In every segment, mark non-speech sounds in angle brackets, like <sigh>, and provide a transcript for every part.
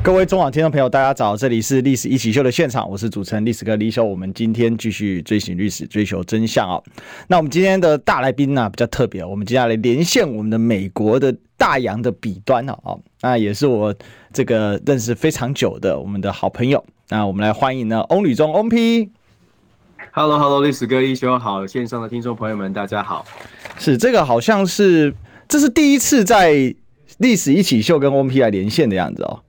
各位中网听众朋友，大家早，这里是《历史一起秀》的现场，我是主持人历史哥李修。我们今天继续追寻历史，追求真相哦。那我们今天的大来宾呢，比较特别，我们接下来连线我们的美国的大洋的彼端哦，那也是我这个认识非常久的我们的好朋友。那我们来欢迎呢，翁履中翁 P。Hello，Hello，历史哥一休好，线上的听众朋友们，大家好。是这个，好像是这是第一次在历史一起秀跟翁 P 来连线的样子哦。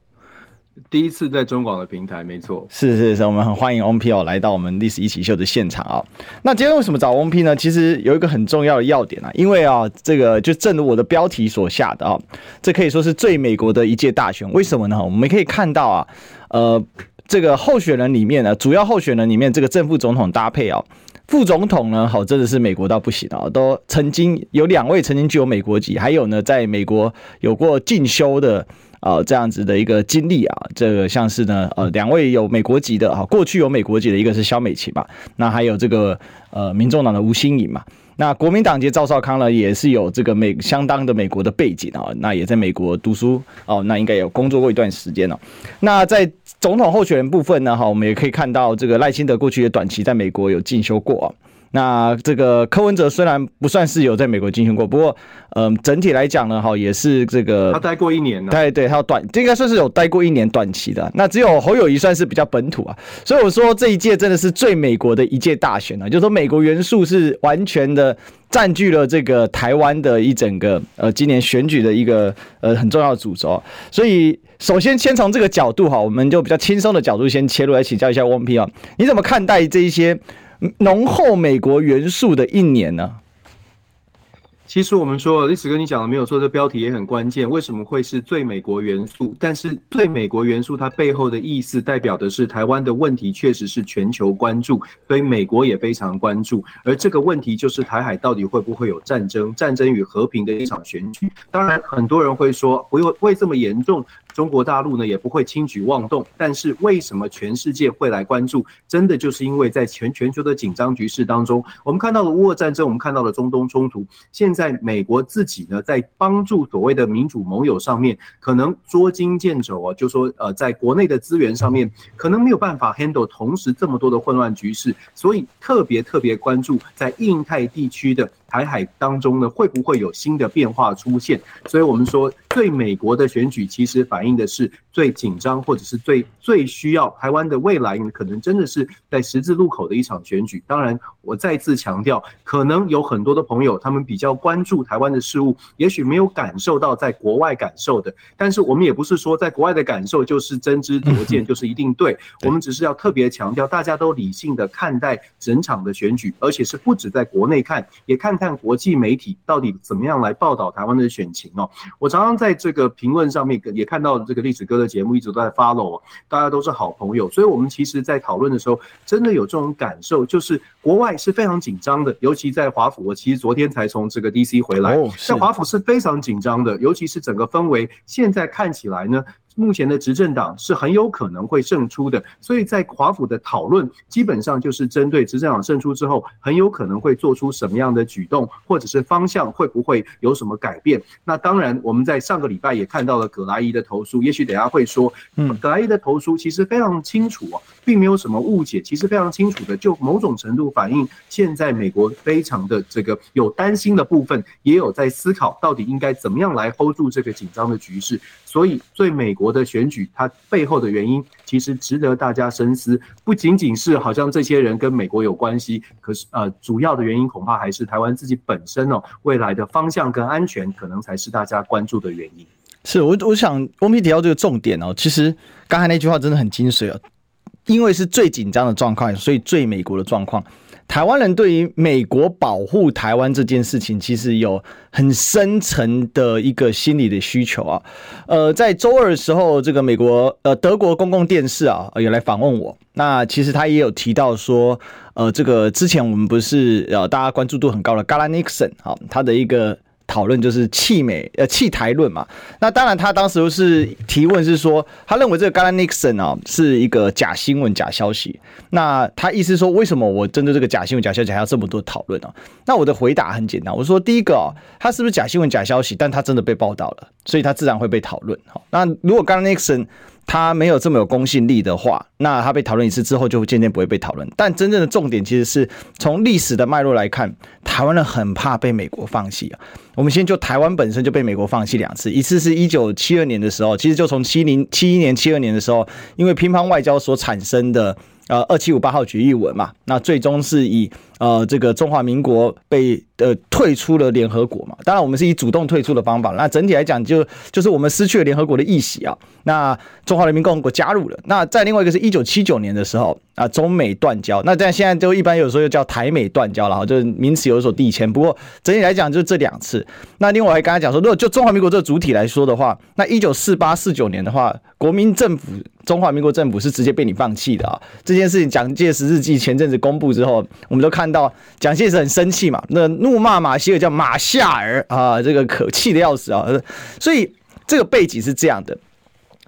第一次在中广的平台，没错。是是是，我们很欢迎翁 P 哦来到我们历史一起秀的现场啊、哦。那今天为什么找翁 P 呢？其实有一个很重要的要点啊，因为啊，这个就正如我的标题所下的啊、哦，这可以说是最美国的一届大选。为什么呢？我们可以看到啊，呃。这个候选人里面呢，主要候选人里面，这个正副总统搭配啊，副总统呢，好，真的是美国到不行啊，都曾经有两位曾经具有美国籍，还有呢，在美国有过进修的啊，这样子的一个经历啊，这个像是呢，呃，两位有美国籍的啊，过去有美国籍的一个是萧美琴嘛，那还有这个呃，民众党的吴欣颖嘛。那国民党籍赵少康呢，也是有这个美相当的美国的背景啊，那也在美国读书哦，那应该有工作过一段时间了。那在总统候选人部分呢，哈，我们也可以看到这个赖清德过去的短期在美国有进修过啊。那这个柯文哲虽然不算是有在美国进行过，不过，嗯、呃，整体来讲呢，哈，也是这个他待过一年了，对对，他有短，这应该算是有待过一年短期的。那只有侯友谊算是比较本土啊，所以我说这一届真的是最美国的一届大选啊，就是说美国元素是完全的占据了这个台湾的一整个呃今年选举的一个呃很重要的主轴。所以首先先从这个角度哈，我们就比较轻松的角度先切入来请教一下汪 P 啊，你怎么看待这一些？浓厚美国元素的一年呢？其实我们说，历史哥你讲的没有错，这标题也很关键。为什么会是最美国元素？但是最美国元素它背后的意思，代表的是台湾的问题确实是全球关注，所以美国也非常关注。而这个问题就是台海到底会不会有战争？战争与和平的一场选举。当然，很多人会说不会会这么严重，中国大陆呢也不会轻举妄动。但是为什么全世界会来关注？真的就是因为在全全球的紧张局势当中，我们看到了乌俄战争，我们看到了中东冲突，现在。美国自己呢，在帮助所谓的民主盟友上面，可能捉襟见肘啊，就说呃，在国内的资源上面，可能没有办法 handle 同时这么多的混乱局势，所以特别特别关注在印太地区的。台海当中呢，会不会有新的变化出现？所以我们说，对美国的选举其实反映的是最紧张，或者是最最需要台湾的未来，可能真的是在十字路口的一场选举。当然，我再次强调，可能有很多的朋友他们比较关注台湾的事务，也许没有感受到在国外感受的。但是我们也不是说在国外的感受就是真知灼见，就是一定对。我们只是要特别强调，大家都理性的看待整场的选举，而且是不止在国内看，也看。看国际媒体到底怎么样来报道台湾的选情哦。我常常在这个评论上面也看到这个历史哥的节目一直都在 follow，大家都是好朋友，所以我们其实在讨论的时候，真的有这种感受，就是国外是非常紧张的，尤其在华府。我其实昨天才从这个 DC 回来，在华府是非常紧张的，尤其是整个氛围，现在看起来呢。目前的执政党是很有可能会胜出的，所以在华府的讨论基本上就是针对执政党胜出之后，很有可能会做出什么样的举动，或者是方向会不会有什么改变。那当然，我们在上个礼拜也看到了葛莱伊的投诉，也许等下会说，嗯，葛莱伊的投诉其实非常清楚啊，并没有什么误解，其实非常清楚的，就某种程度反映现在美国非常的这个有担心的部分，也有在思考到底应该怎么样来 hold 住这个紧张的局势。所以，对美国的选举，它背后的原因其实值得大家深思，不仅仅是好像这些人跟美国有关系，可是呃，主要的原因恐怕还是台湾自己本身哦，未来的方向跟安全，可能才是大家关注的原因。是我，我想翁 P 提到这个重点哦，其实刚才那句话真的很精髓哦，因为是最紧张的状况，所以最美国的状况。台湾人对于美国保护台湾这件事情，其实有很深层的一个心理的需求啊。呃，在周二的时候，这个美国呃德国公共电视啊有来访问我。那其实他也有提到说，呃，这个之前我们不是呃大家关注度很高的 Gala Nixon 啊，他的一个讨论就是弃美呃弃台论嘛。那当然他当时是提问是说，他认为这个 Garland Nixon 啊是一个假新闻假消息。那他意思说，为什么我针对这个假新闻假消息还要这么多讨论呢？那我的回答很简单，我说第一个哦，他是不是假新闻假消息？但他真的被报道了，所以他自然会被讨论。好，那如果 Garland Nixon 他没有这么有公信力的话，那他被讨论一次之后，就渐渐不会被讨论。但真正的重点其实是从历史的脉络来看，台湾人很怕被美国放弃啊。我们先就台湾本身就被美国放弃两次，一次是一九七二年的时候，其实就从七零七一年、七二年的时候，因为乒乓外交所产生的呃二七五八号决议文嘛，那最终是以呃这个中华民国被。呃，退出了联合国嘛？当然，我们是以主动退出的方法。那整体来讲，就就是我们失去了联合国的议席啊。那中华人民共和国加入了。那在另外一个是一九七九年的时候啊，中美断交。那在现在就一般有时候又叫台美断交了哈，就是名词有所递迁。不过整体来讲，就是这两次。那另外还刚才讲说，如果就中华民国这个主体来说的话，那一九四八四九年的话，国民政府中华民国政府是直接被你放弃的啊。这件事情，蒋介石日记前阵子公布之后，我们都看到蒋介石很生气嘛。那怒骂马歇尔叫马夏尔啊，这个可气的要死啊！所以这个背景是这样的。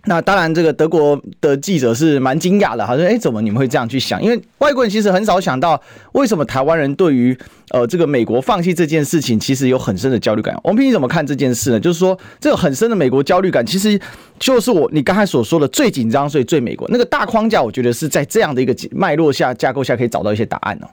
那当然，这个德国的记者是蛮惊讶的，好像哎，怎么你们会这样去想？因为外国人其实很少想到，为什么台湾人对于呃这个美国放弃这件事情，其实有很深的焦虑感。王平你怎么看这件事呢？就是说，这个很深的美国焦虑感，其实就是我你刚才所说的最紧张，所以最美国那个大框架，我觉得是在这样的一个脉络下架构下，可以找到一些答案哦。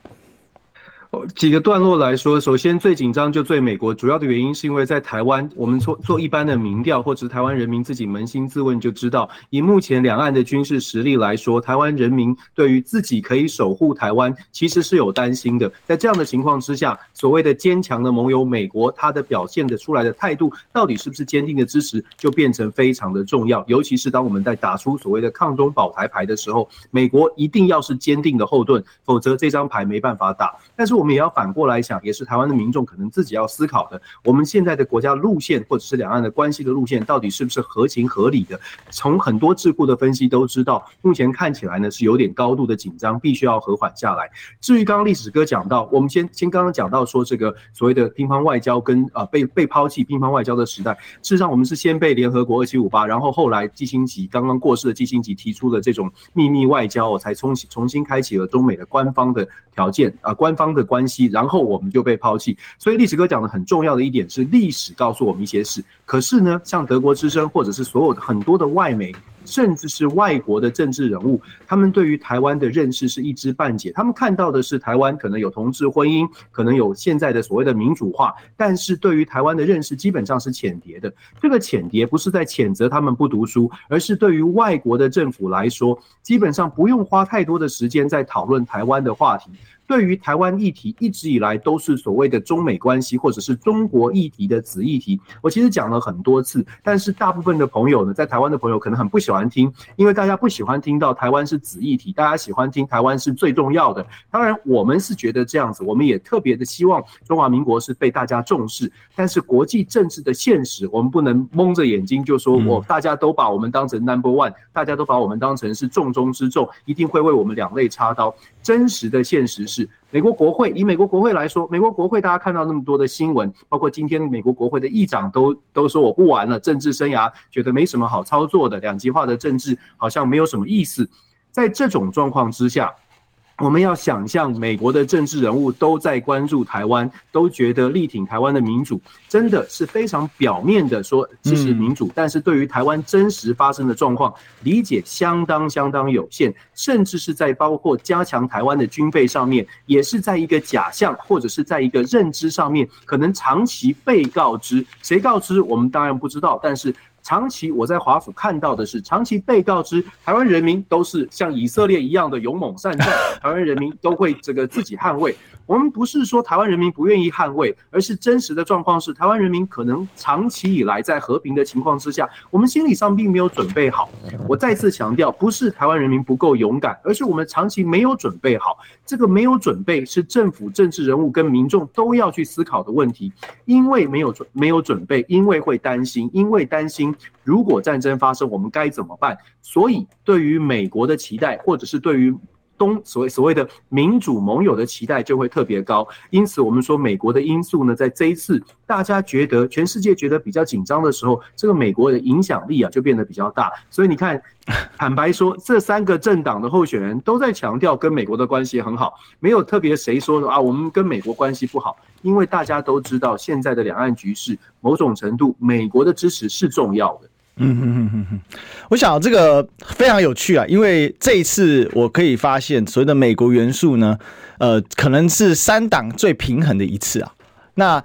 几个段落来说，首先最紧张就最美国，主要的原因是因为在台湾，我们做做一般的民调，或者台湾人民自己扪心自问就知道，以目前两岸的军事实力来说，台湾人民对于自己可以守护台湾，其实是有担心的。在这样的情况之下，所谓的坚强的盟友美国，他的表现的出来的态度，到底是不是坚定的支持，就变成非常的重要。尤其是当我们在打出所谓的抗中保台牌的时候，美国一定要是坚定的后盾，否则这张牌没办法打。但是我们也要反过来想，也是台湾的民众可能自己要思考的。我们现在的国家路线，或者是两岸的关系的路线，到底是不是合情合理的？从很多智库的分析都知道，目前看起来呢是有点高度的紧张，必须要和缓下来。至于刚刚历史哥讲到，我们先先刚刚讲到说这个所谓的乒乓外交跟啊被被抛弃乒乓外交的时代，事实上我们是先被联合国二七五八，然后后来季辛吉刚刚过世的季辛吉提出了这种秘密外交，我才重重新开启了中美的官方的条件啊官方的关系。然后我们就被抛弃，所以历史哥讲的很重要的一点是，历史告诉我们一些事。可是呢，像德国之声或者是所有的很多的外媒，甚至是外国的政治人物，他们对于台湾的认识是一知半解。他们看到的是台湾可能有同志婚姻，可能有现在的所谓的民主化，但是对于台湾的认识基本上是浅碟的。这个浅碟不是在谴责他们不读书，而是对于外国的政府来说，基本上不用花太多的时间在讨论台湾的话题。对于台湾议题，一直以来都是所谓的中美关系，或者是中国议题的子议题。我其实讲了很多次，但是大部分的朋友呢，在台湾的朋友可能很不喜欢听，因为大家不喜欢听到台湾是子议题，大家喜欢听台湾是最重要的。当然，我们是觉得这样子，我们也特别的希望中华民国是被大家重视。但是国际政治的现实，我们不能蒙着眼睛就说我大家都把我们当成 number one，大家都把我们当成是重中之重，一定会为我们两肋插刀。真实的现实是，美国国会以美国国会来说，美国国会大家看到那么多的新闻，包括今天美国国会的议长都都说我不玩了，政治生涯觉得没什么好操作的，两极化的政治好像没有什么意思。在这种状况之下。我们要想象美国的政治人物都在关注台湾，都觉得力挺台湾的民主，真的是非常表面的说支持民主，但是对于台湾真实发生的状况理解相当相当有限，甚至是在包括加强台湾的军备上面，也是在一个假象或者是在一个认知上面，可能长期被告知，谁告知我们当然不知道，但是。长期我在华府看到的是，长期被告知台湾人民都是像以色列一样的勇猛善战，<laughs> 台湾人民都会这个自己捍卫。我们不是说台湾人民不愿意捍卫，而是真实的状况是，台湾人民可能长期以来在和平的情况之下，我们心理上并没有准备好。我再次强调，不是台湾人民不够勇敢，而是我们长期没有准备好。这个没有准备是政府、政治人物跟民众都要去思考的问题。因为没有准没有准备，因为会担心，因为担心如果战争发生，我们该怎么办？所以对于美国的期待，或者是对于东所谓所谓的民主盟友的期待就会特别高。因此，我们说美国的因素呢，在这一次大家觉得全世界觉得比较紧张的时候，这个美国的影响力啊就变得比较大。所以你看，<laughs> 坦白说，这三个政党的候选人都在强调跟美国的关系很好，没有特别谁说啊，我们跟美国关系不好，因为大家都知道现在的两岸局势，某种程度美国的支持是重要的。嗯哼哼哼哼，我想这个非常有趣啊，因为这一次我可以发现所谓的美国元素呢，呃，可能是三党最平衡的一次啊。那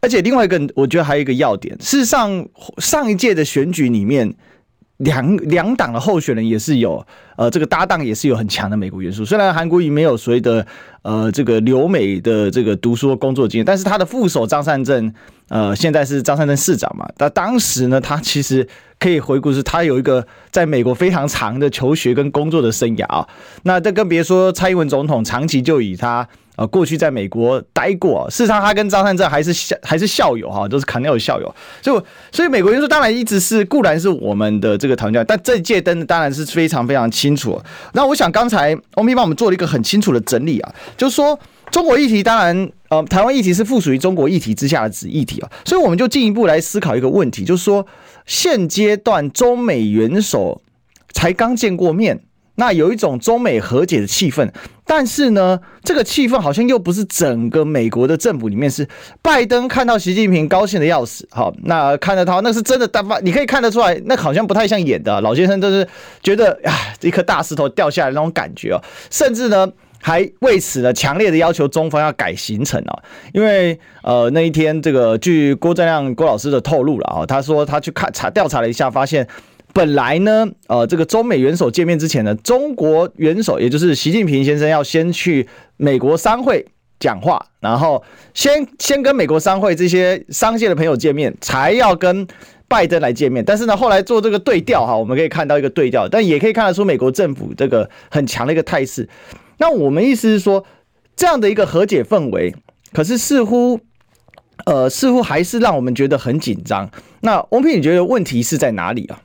而且另外一个，我觉得还有一个要点，事实上上一届的选举里面，两两党的候选人也是有，呃，这个搭档也是有很强的美国元素。虽然韩国瑜没有所谓的呃这个留美的这个读书工作经验，但是他的副手张善政，呃，现在是张善政市长嘛，但当时呢，他其实。可以回顾是，他有一个在美国非常长的求学跟工作的生涯啊。那这更别说蔡英文总统长期就以他呃过去在美国待过，事实上他跟张善政还是校还是校友哈，都是 Cornell 的校友。所以所以美国元素当然一直是固然是我们的这个讨论焦点，但这届登当然是非常非常清楚。那我想刚才欧米帮我们做了一个很清楚的整理啊，就是说中国议题当然呃台湾议题是附属于中国议题之下的子议题啊，所以我们就进一步来思考一个问题，就是说。现阶段中美元首才刚见过面，那有一种中美和解的气氛，但是呢，这个气氛好像又不是整个美国的政府里面是拜登看到习近平高兴的要死，好，那看得到那是真的，但你可以看得出来，那好像不太像演的，老先生就是觉得啊，一颗大石头掉下来那种感觉哦，甚至呢。还为此呢，强烈的要求中方要改行程啊，因为呃那一天这个据郭正亮郭老师的透露了啊，他说他去看查调查了一下，发现本来呢呃这个中美元首见面之前呢，中国元首也就是习近平先生要先去美国商会讲话，然后先先跟美国商会这些商界的朋友见面，才要跟拜登来见面。但是呢后来做这个对调哈，我们可以看到一个对调，但也可以看得出美国政府这个很强的一个态势。那我们意思是说，这样的一个和解氛围，可是似乎，呃，似乎还是让我们觉得很紧张。那翁平，你觉得问题是在哪里啊？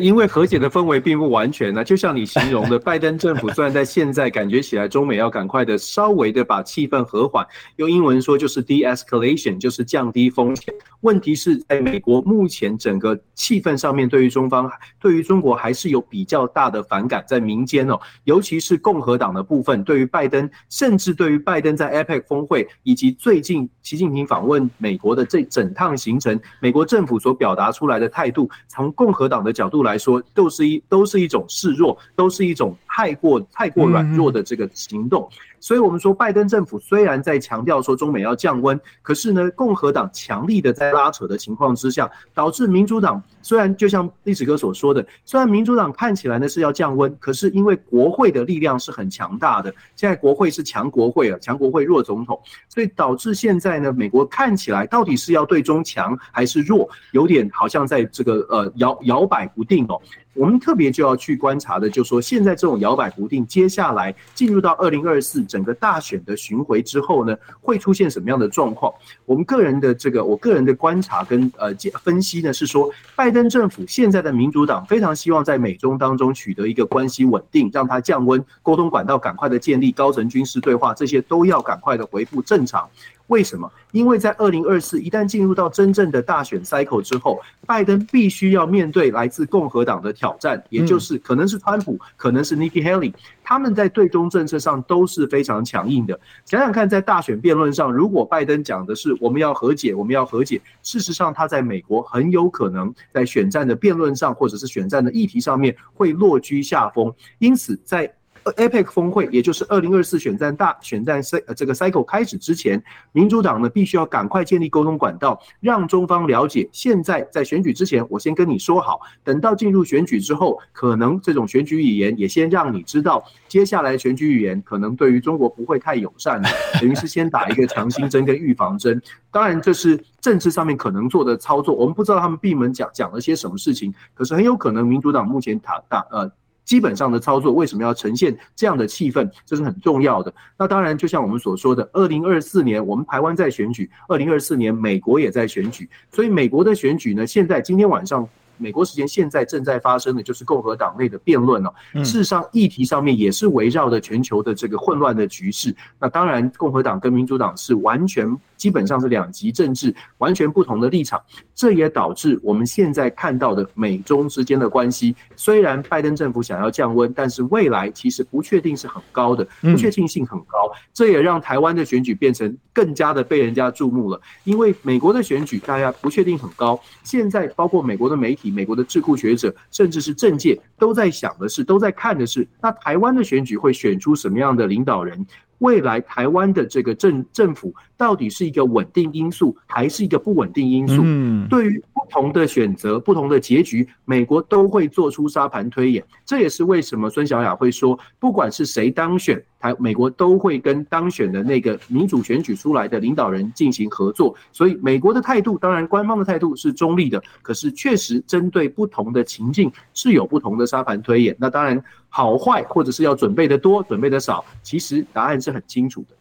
因为和解的氛围并不完全呢，就像你形容的，<laughs> 拜登政府虽然在现在感觉起来中美要赶快的稍微的把气氛和缓，用英文说就是 de-escalation，就是降低风险。问题是在美国目前整个气氛上面，对于中方，对于中国还是有比较大的反感在民间哦，尤其是共和党的部分，对于拜登，甚至对于拜登在 APEC 峰会以及最近习近平访问美国的这整趟行程，美国政府所表达出来的态度，从共和党的角度度来说，都是一都是一种示弱，都是一种太过太过软弱的这个行动。所以，我们说，拜登政府虽然在强调说中美要降温，可是呢，共和党强力的在拉扯的情况之下，导致民主党虽然就像历史哥所说的，虽然民主党看起来呢是要降温，可是因为国会的力量是很强大的，现在国会是强国会啊，强国会弱总统，所以导致现在呢，美国看起来到底是要对中强还是弱，有点好像在这个呃摇摇摆不定哦。我们特别就要去观察的，就是说现在这种摇摆不定，接下来进入到二零二四整个大选的巡回之后呢，会出现什么样的状况？我们个人的这个，我个人的观察跟呃分析呢，是说拜登政府现在的民主党非常希望在美中当中取得一个关系稳定，让它降温，沟通管道赶快的建立，高层军事对话这些都要赶快的恢复正常。为什么？因为在二零二四一旦进入到真正的大选 cycle 之后，拜登必须要面对来自共和党的挑战，也就是可能是川普，可能是 Nikki Haley，他们在对中政策上都是非常强硬的。想想看，在大选辩论上，如果拜登讲的是我们要和解，我们要和解，事实上他在美国很有可能在选战的辩论上，或者是选战的议题上面会落居下风。因此，在 APEC 峰会，也就是二零二四选战大选战赛这个 cycle 开始之前，民主党呢必须要赶快建立沟通管道，让中方了解，现在在选举之前，我先跟你说好，等到进入选举之后，可能这种选举语言也先让你知道，接下来选举语言可能对于中国不会太友善，等于是先打一个强心针跟预防针。当然这是政治上面可能做的操作，我们不知道他们闭门讲讲了些什么事情，可是很有可能民主党目前打打呃。基本上的操作为什么要呈现这样的气氛？这是很重要的。那当然，就像我们所说的，二零二四年我们台湾在选举，二零二四年美国也在选举，所以美国的选举呢，现在今天晚上美国时间现在正在发生的就是共和党内的辩论了。事实上，议题上面也是围绕着全球的这个混乱的局势。那当然，共和党跟民主党是完全基本上是两极政治，完全不同的立场。这也导致我们现在看到的美中之间的关系，虽然拜登政府想要降温，但是未来其实不确定是很高的，不确定性很高。这也让台湾的选举变成更加的被人家注目了，因为美国的选举大家不确定很高。现在包括美国的媒体、美国的智库学者，甚至是政界都在想的是，都在看的是，那台湾的选举会选出什么样的领导人？未来台湾的这个政政府到底是一个稳定因素，还是一个不稳定因素？嗯，对于不同的选择、不同的结局，美国都会做出沙盘推演。这也是为什么孙小雅会说，不管是谁当选，台美国都会跟当选的那个民主选举出来的领导人进行合作。所以，美国的态度，当然官方的态度是中立的，可是确实针对不同的情境是有不同的沙盘推演。那当然。好坏，或者是要准备的多，准备的少，其实答案是很清楚的。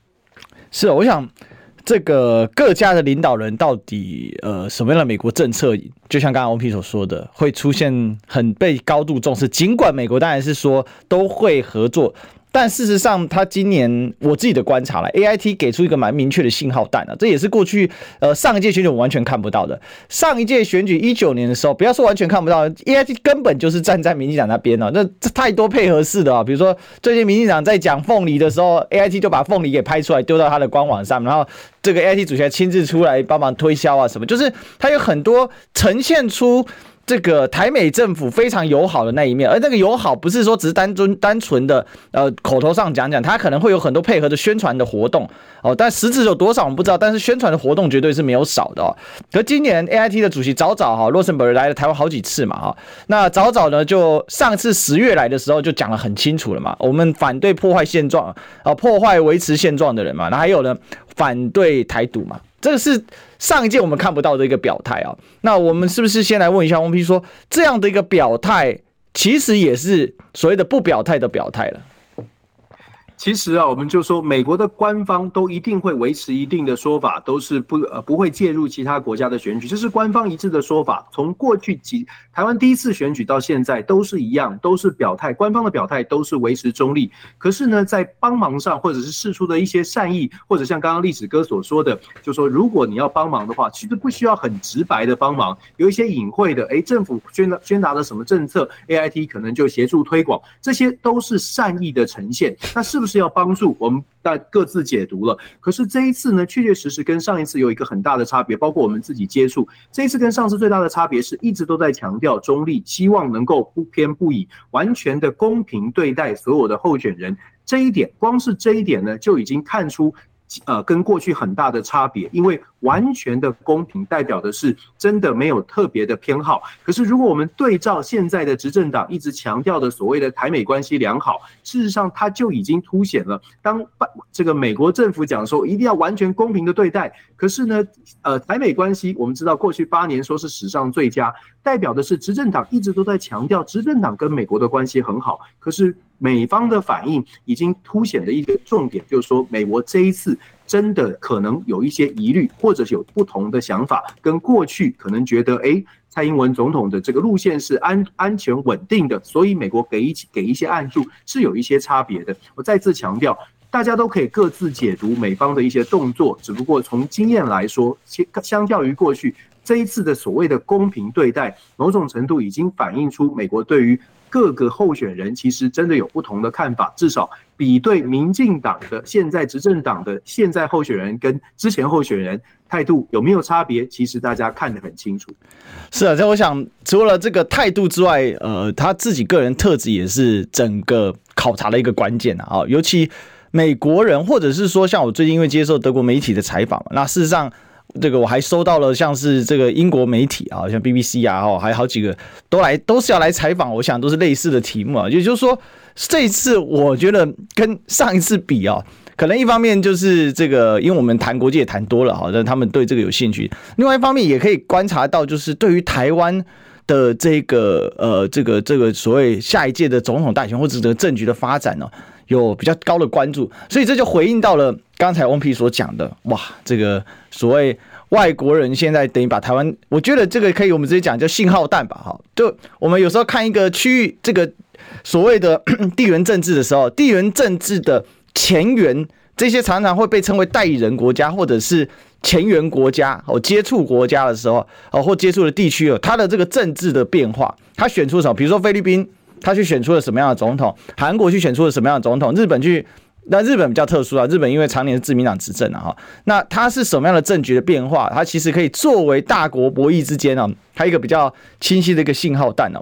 是，我想这个各家的领导人到底呃什么样的美国政策，就像刚刚 OP 所说的，会出现很被高度重视。尽管美国当然是说都会合作。但事实上，他今年我自己的观察了，AIT 给出一个蛮明确的信号弹啊，这也是过去呃上一届选举我完全看不到的。上一届选举一九年的时候，不要说完全看不到，AIT 根本就是站在民进党那边了。那这太多配合式的啊，比如说最近民进党在讲凤梨的时候，AIT 就把凤梨给拍出来丢到他的官网上，然后这个 AIT 主席还亲自出来帮忙推销啊什么，就是他有很多呈现出。这个台美政府非常友好的那一面，而那个友好不是说只是单纯单纯的呃口头上讲讲，它可能会有很多配合的宣传的活动哦，但实质有多少我们不知道，但是宣传的活动绝对是没有少的哦。可今年 AIT 的主席早早哈，洛森伯尔来了台湾好几次嘛哈，那早早呢就上次十月来的时候就讲了很清楚了嘛，我们反对破坏现状啊，破坏维持现状的人嘛，那还有呢反对台独嘛。这个是上一届我们看不到的一个表态啊，那我们是不是先来问一下翁 P 说，这样的一个表态，其实也是所谓的不表态的表态了？其实啊，我们就说美国的官方都一定会维持一定的说法，都是不呃不会介入其他国家的选举，这是官方一致的说法。从过去几台湾第一次选举到现在都是一样，都是表态，官方的表态都是维持中立。可是呢，在帮忙上或者是释出的一些善意，或者像刚刚历史哥所说的，就说如果你要帮忙的话，其实不需要很直白的帮忙，有一些隐晦的，诶，政府宣达宣达了什么政策，AIT 可能就协助推广，这些都是善意的呈现。那是不是？是要帮助我们，但各自解读了。可是这一次呢，确确实实跟上一次有一个很大的差别，包括我们自己接触这一次跟上次最大的差别是一直都在强调中立，希望能够不偏不倚，完全的公平对待所有的候选人。这一点，光是这一点呢，就已经看出。呃，跟过去很大的差别，因为完全的公平代表的是真的没有特别的偏好。可是，如果我们对照现在的执政党一直强调的所谓的台美关系良好，事实上它就已经凸显了，当这个美国政府讲说一定要完全公平的对待，可是呢，呃，台美关系我们知道过去八年说是史上最佳，代表的是执政党一直都在强调执政党跟美国的关系很好，可是。美方的反应已经凸显的一个重点，就是说，美国这一次真的可能有一些疑虑，或者是有不同的想法，跟过去可能觉得，诶，蔡英文总统的这个路线是安安全稳定的，所以美国给一给一些暗助是有一些差别的。我再次强调，大家都可以各自解读美方的一些动作，只不过从经验来说，相相较于过去这一次的所谓的公平对待，某种程度已经反映出美国对于。各个候选人其实真的有不同的看法，至少比对民进党的现在执政党的现在候选人跟之前候选人态度有没有差别？其实大家看得很清楚。是啊，这我想除了这个态度之外，呃，他自己个人特质也是整个考察的一个关键啊。尤其美国人，或者是说像我最近因为接受德国媒体的采访，那事实上。这个我还收到了，像是这个英国媒体啊，像 BBC 啊，哦，还有好几个都来，都是要来采访。我想都是类似的题目啊，也就是说，这一次我觉得跟上一次比啊，可能一方面就是这个，因为我们谈国际也谈多了哈，让他们对这个有兴趣；另外一方面也可以观察到，就是对于台湾的这个呃，这个这个所谓下一届的总统大选或者这个政局的发展呢，有比较高的关注。所以这就回应到了刚才翁 P 所讲的，哇，这个所谓。外国人现在等于把台湾，我觉得这个可以我们直接讲叫信号弹吧，哈，就我们有时候看一个区域这个所谓的 <coughs> 地缘政治的时候，地缘政治的前缘这些常常会被称为代理人国家或者是前缘国家哦，接触国家的时候哦，或接触的地区哦，它的这个政治的变化，它选出什么？比如说菲律宾，他去选出了什么样的总统？韩国去选出了什么样的总统？日本去。那日本比较特殊啊，日本因为常年是自民党执政啊，哈，那它是什么样的政局的变化？它其实可以作为大国博弈之间啊，它一个比较清晰的一个信号弹哦。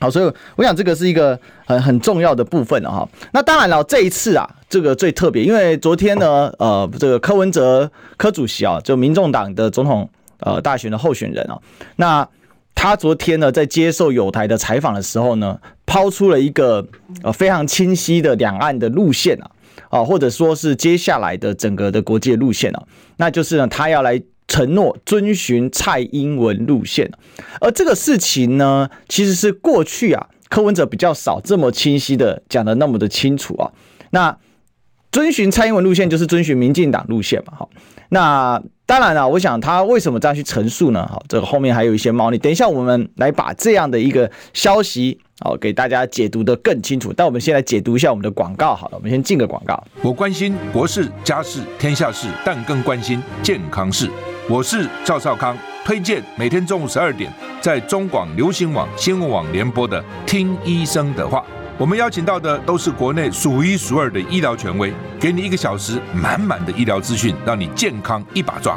好，所以我想这个是一个很很重要的部分啊，哈。那当然了，这一次啊，这个最特别，因为昨天呢，呃，这个柯文哲柯主席啊，就民众党的总统呃大选的候选人啊，那他昨天呢在接受友台的采访的时候呢，抛出了一个呃非常清晰的两岸的路线啊。啊，或者说是接下来的整个的国际路线啊，那就是呢，他要来承诺遵循蔡英文路线，而这个事情呢，其实是过去啊，柯文哲比较少这么清晰的讲的那么的清楚啊。那遵循蔡英文路线，就是遵循民进党路线嘛，好，那当然了，我想他为什么这样去陈述呢？好，这个后面还有一些猫腻，等一下我们来把这样的一个消息。好，给大家解读得更清楚。但我们先来解读一下我们的广告。好了，我们先进个广告。我关心国事、家事、天下事，但更关心健康事。我是赵少康，推荐每天中午十二点在中广流行网、新闻网联播的《听医生的话》。我们邀请到的都是国内数一数二的医疗权威，给你一个小时满满的医疗资讯，让你健康一把抓。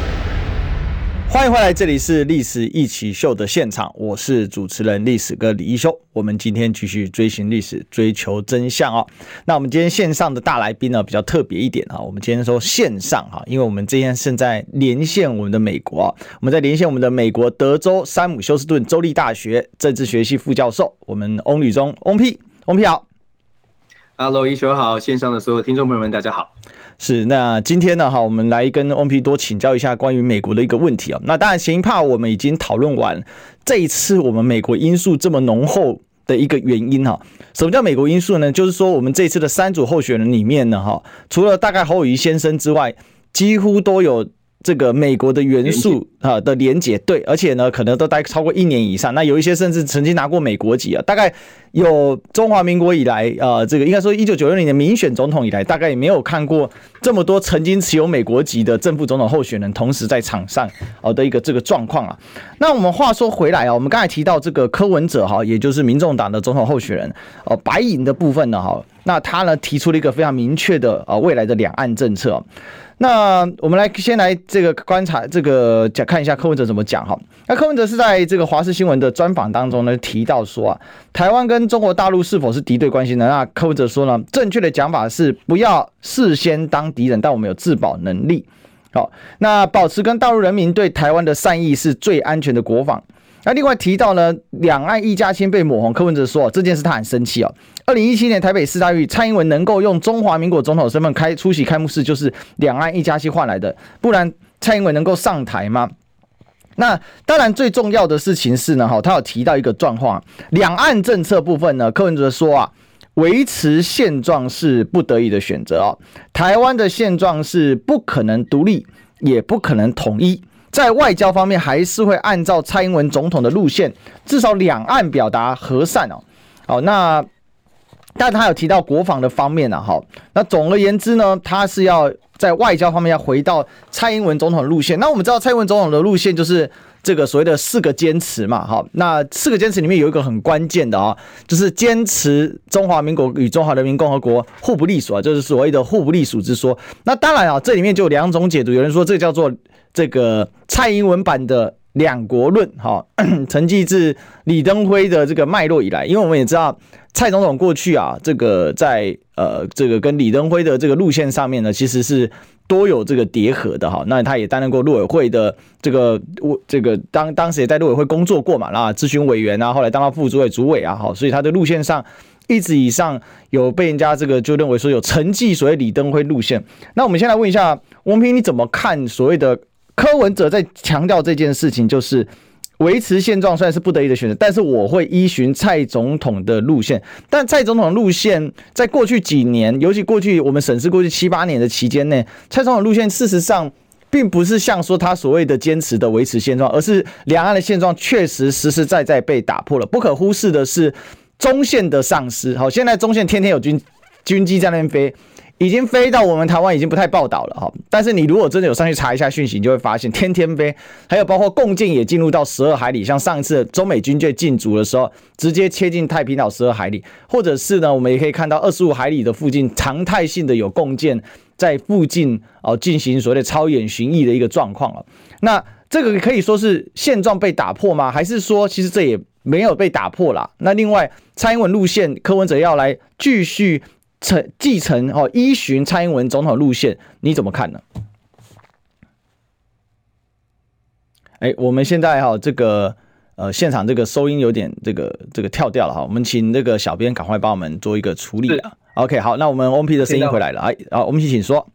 欢迎回来，这里是历史一起秀的现场，我是主持人历史哥李一修。我们今天继续追寻历史，追求真相哦。那我们今天线上的大来宾呢，比较特别一点啊。我们今天说线上哈，因为我们今天正在连线我们的美国，我们在连线我们的美国德州山姆休斯顿州立大学政治学系副教授，我们翁履中翁 P，，翁 P 好。Hello，易修好，线上的所有听众朋友们，大家好。是，那今天呢，哈，我们来跟翁皮多请教一下关于美国的一个问题啊。那当然，前一趴我们已经讨论完，这一次我们美国因素这么浓厚的一个原因哈。什么叫美国因素呢？就是说，我们这次的三组候选人里面呢，哈，除了大概侯友谊先生之外，几乎都有。这个美国的元素啊的连结，对，而且呢，可能都待超过一年以上。那有一些甚至曾经拿过美国籍啊，大概有中华民国以来，呃，这个应该说一九九六年的民选总统以来，大概也没有看过这么多曾经持有美国籍的正副总统候选人同时在场上哦的一个这个状况啊。那我们话说回来啊，我们刚才提到这个柯文哲哈，也就是民众党的总统候选人哦，白银的部分呢哈，那他呢提出了一个非常明确的啊未来的两岸政策。那我们来先来这个观察这个讲看一下柯文哲怎么讲哈。那柯文哲是在这个华视新闻的专访当中呢提到说啊，台湾跟中国大陆是否是敌对关系呢？那柯文哲说呢，正确的讲法是不要事先当敌人，但我们有自保能力。好，那保持跟大陆人民对台湾的善意是最安全的国防。那另外提到呢，两岸一家亲被抹红，柯文哲说这件事他很生气哦。二零一七年台北市大运，蔡英文能够用中华民国总统身份开出席开幕式，就是两岸一家亲换来的，不然蔡英文能够上台吗？那当然最重要的事情是呢，哈，他有提到一个状况，两岸政策部分呢，柯文哲说啊，维持现状是不得已的选择哦，台湾的现状是不可能独立，也不可能统一。在外交方面，还是会按照蔡英文总统的路线，至少两岸表达和善哦。好，那但他有提到国防的方面呢，哈。那总而言之呢，他是要在外交方面要回到蔡英文总统的路线。那我们知道蔡英文总统的路线就是这个所谓的四个坚持嘛，哈。那四个坚持里面有一个很关键的啊，就是坚持中华民国与中华人民共和国互不隶属啊，就是所谓的互不隶属之说。那当然啊，这里面就有两种解读，有人说这个叫做。这个蔡英文版的两国论哈，<clears throat> 承继自李登辉的这个脉络以来，因为我们也知道蔡总统过去啊，这个在呃这个跟李登辉的这个路线上面呢，其实是多有这个叠合的哈。那他也担任过陆委会的这个我这个当当时也在陆委会工作过嘛，那咨询委员啊，后来当到副主委、主委啊，哈，所以他的路线上一直以上有被人家这个就认为说有承继所谓李登辉路线。那我们先来问一下王平，你怎么看所谓的？柯文哲在强调这件事情，就是维持现状虽然是不得已的选择，但是我会依循蔡总统的路线。但蔡总统路线在过去几年，尤其过去我们审视过去七八年的期间内，蔡总统路线事实上并不是像说他所谓的坚持的维持现状，而是两岸的现状确实实实在在被打破了。不可忽视的是中线的丧失。好，现在中线天天有军军机在那边飞。已经飞到我们台湾，已经不太报道了哈。但是你如果真的有上去查一下讯息，你就会发现天天飞，还有包括共舰也进入到十二海里，像上一次中美军舰进驻的时候，直接切进太平岛十二海里，或者是呢，我们也可以看到二十五海里的附近常态性的有共舰在附近哦进行所谓的超远巡弋的一个状况了。那这个可以说是现状被打破吗？还是说其实这也没有被打破啦？那另外蔡英文路线，柯文哲要来继续。承继承哦，依循蔡英文总统路线，你怎么看呢？哎、欸，我们现在哈这个呃现场这个收音有点这个这个跳掉了哈，我们请这个小编赶快帮我们做一个处理啊。OK，好，那我们 OP 的声音回来了，哎，好，我们一起请说。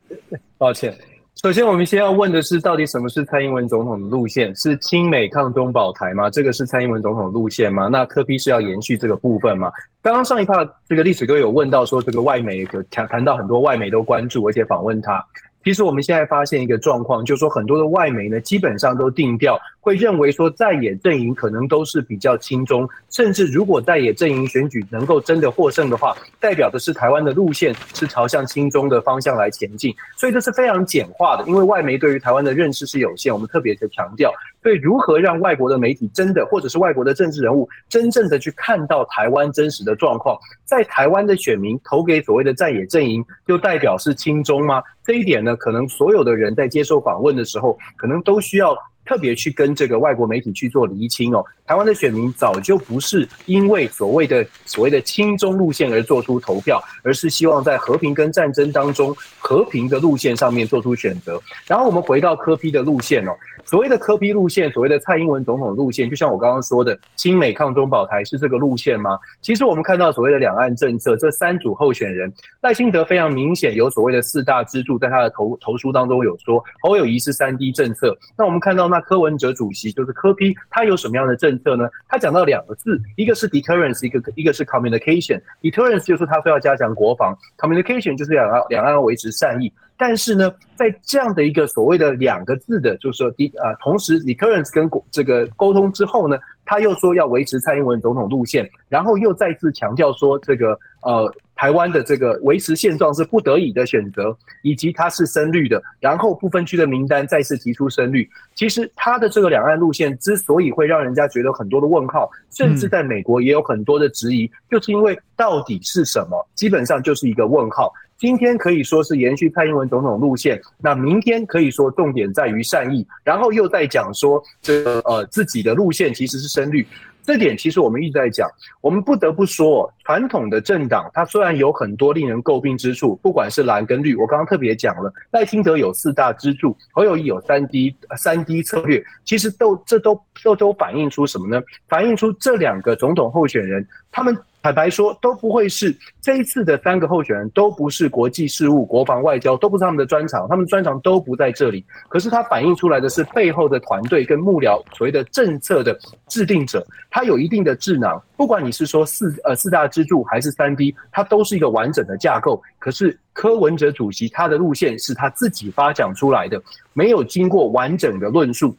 抱歉。首先，我们先要问的是，到底什么是蔡英文总统的路线？是亲美抗中保台吗？这个是蔡英文总统路线吗？那柯批是要延续这个部分吗？刚刚上一趴这个历史哥有问到说，这个外媒有谈谈到很多外媒都关注，而且访问他。其实我们现在发现一个状况，就是说很多的外媒呢，基本上都定调。会认为说在野阵营可能都是比较亲中，甚至如果在野阵营选举能够真的获胜的话，代表的是台湾的路线是朝向亲中的方向来前进，所以这是非常简化的。因为外媒对于台湾的认识是有限，我们特别的强调。对如何让外国的媒体真的，或者是外国的政治人物真正的去看到台湾真实的状况，在台湾的选民投给所谓的在野阵营，就代表是亲中吗？这一点呢，可能所有的人在接受访问的时候，可能都需要。特别去跟这个外国媒体去做厘清哦，台湾的选民早就不是因为所谓的所谓的亲中路线而做出投票，而是希望在和平跟战争当中和平的路线上面做出选择。然后我们回到科批的路线哦。所谓的科批路线，所谓的蔡英文总统路线，就像我刚刚说的，亲美抗中保台是这个路线吗？其实我们看到所谓的两岸政策，这三组候选人，赖清德非常明显有所谓的四大支柱，在他的投投书当中有说，侯友谊是三 D 政策。那我们看到那那柯文哲主席就是柯 P，他有什么样的政策呢？他讲到两个字，一个是 deterrence，一个一个是 communication。deterrence 就是他说要加强国防，communication 就是两岸两岸要维持善意。但是呢，在这样的一个所谓的两个字的，就是说第啊，同时 deterrence 跟这个沟通之后呢，他又说要维持蔡英文总统路线，然后又再次强调说这个呃台湾的这个维持现状是不得已的选择，以及他是深绿的，然后不分区的名单再次提出深绿。其实他的这个两岸路线之所以会让人家觉得很多的问号，甚至在美国也有很多的质疑，就是因为到底是什么，基本上就是一个问号。今天可以说是延续蔡英文总统路线，那明天可以说重点在于善意，然后又在讲说这个呃自己的路线其实是深绿，这点其实我们一直在讲，我们不得不说，传统的政党它虽然有很多令人诟病之处，不管是蓝跟绿，我刚刚特别讲了，赖清德有四大支柱，侯友宜有三 D 三 D 策略，其实都这都都都反映出什么呢？反映出这两个总统候选人他们。坦白说，都不会是这一次的三个候选人，都不是国际事务、国防、外交，都不是他们的专长，他们专长都不在这里。可是他反映出来的是背后的团队跟幕僚，所谓的政策的制定者，他有一定的智囊。不管你是说四呃四大支柱还是三 D，它都是一个完整的架构。可是柯文哲主席他的路线是他自己发讲出来的，没有经过完整的论述。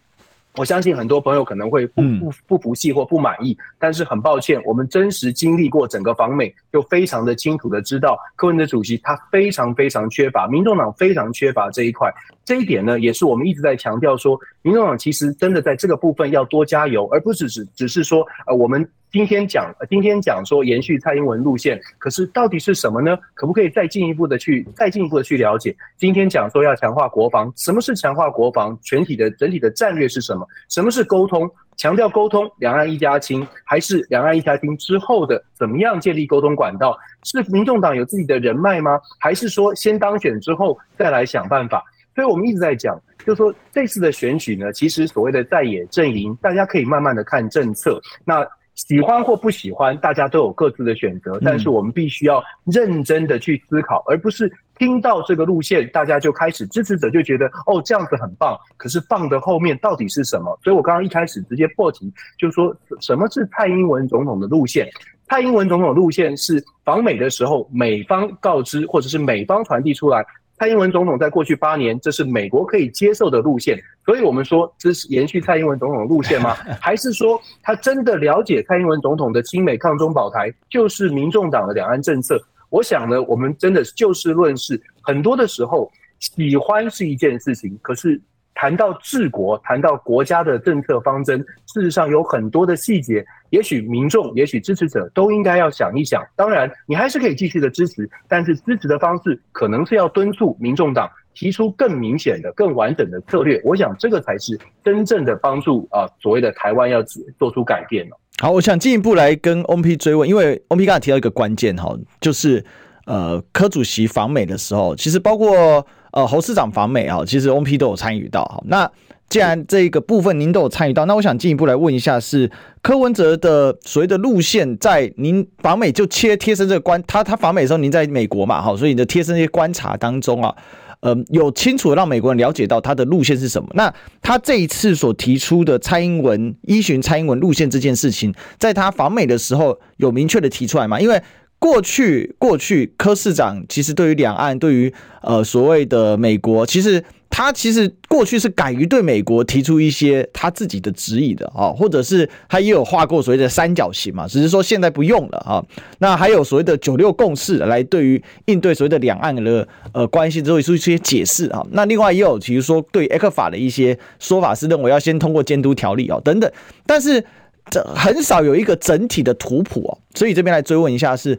我相信很多朋友可能会不不不服气或不满意，但是很抱歉，我们真实经历过整个访美，就非常的清楚的知道，柯文哲主席他非常非常缺乏，民众党非常缺乏这一块。这一点呢，也是我们一直在强调说，民众党其实真的在这个部分要多加油，而不是只只是说，呃，我们今天讲，今天讲说延续蔡英文路线，可是到底是什么呢？可不可以再进一步的去，再进一步的去了解？今天讲说要强化国防，什么是强化国防？全体的整体的战略是什么？什么是沟通？强调沟通，两岸一家亲，还是两岸一家亲之后的怎么样建立沟通管道？是民众党有自己的人脉吗？还是说先当选之后再来想办法？所以我们一直在讲，就是说这次的选举呢，其实所谓的在野阵营，大家可以慢慢的看政策。那喜欢或不喜欢，大家都有各自的选择，但是我们必须要认真的去思考，而不是。听到这个路线，大家就开始支持者就觉得哦，这样子很棒。可是棒的后面到底是什么？所以我刚刚一开始直接破题，就是说什么是蔡英文总统的路线？蔡英文总统路线是访美的时候，美方告知或者是美方传递出来，蔡英文总统在过去八年，这是美国可以接受的路线。所以我们说这是延续蔡英文总统的路线吗？<laughs> 还是说他真的了解蔡英文总统的亲美抗中保台，就是民众党的两岸政策？我想呢，我们真的就事论事，很多的时候喜欢是一件事情，可是谈到治国，谈到国家的政策方针，事实上有很多的细节，也许民众，也许支持者都应该要想一想。当然，你还是可以继续的支持，但是支持的方式可能是要敦促民众党提出更明显的、更完整的策略。我想这个才是真正的帮助啊，所谓的台湾要做出改变了。好，我想进一步来跟翁 P 追问，因为翁 P 刚才提到一个关键哈，就是呃柯主席访美的时候，其实包括呃侯市长访美啊，其实翁 P 都有参与到。好，那既然这个部分您都有参与到，那我想进一步来问一下，是柯文哲的所谓的路线，在您访美就切贴身这个观，他他访美的时候您在美国嘛，好，所以你的贴身这些观察当中啊。呃，有清楚的让美国人了解到他的路线是什么。那他这一次所提出的蔡英文依循蔡英文路线这件事情，在他访美的时候有明确的提出来吗？因为过去过去柯市长其实对于两岸，对于呃所谓的美国，其实。他其实过去是敢于对美国提出一些他自己的质疑的啊，或者是他也有画过所谓的三角形嘛，只是说现在不用了啊。那还有所谓的九六共识来对于应对所谓的两岸的呃关系，做出一些解释啊。那另外也有比如说对 ECFA 的一些说法是认为要先通过监督条例啊等等，但是这很少有一个整体的图谱哦。所以这边来追问一下是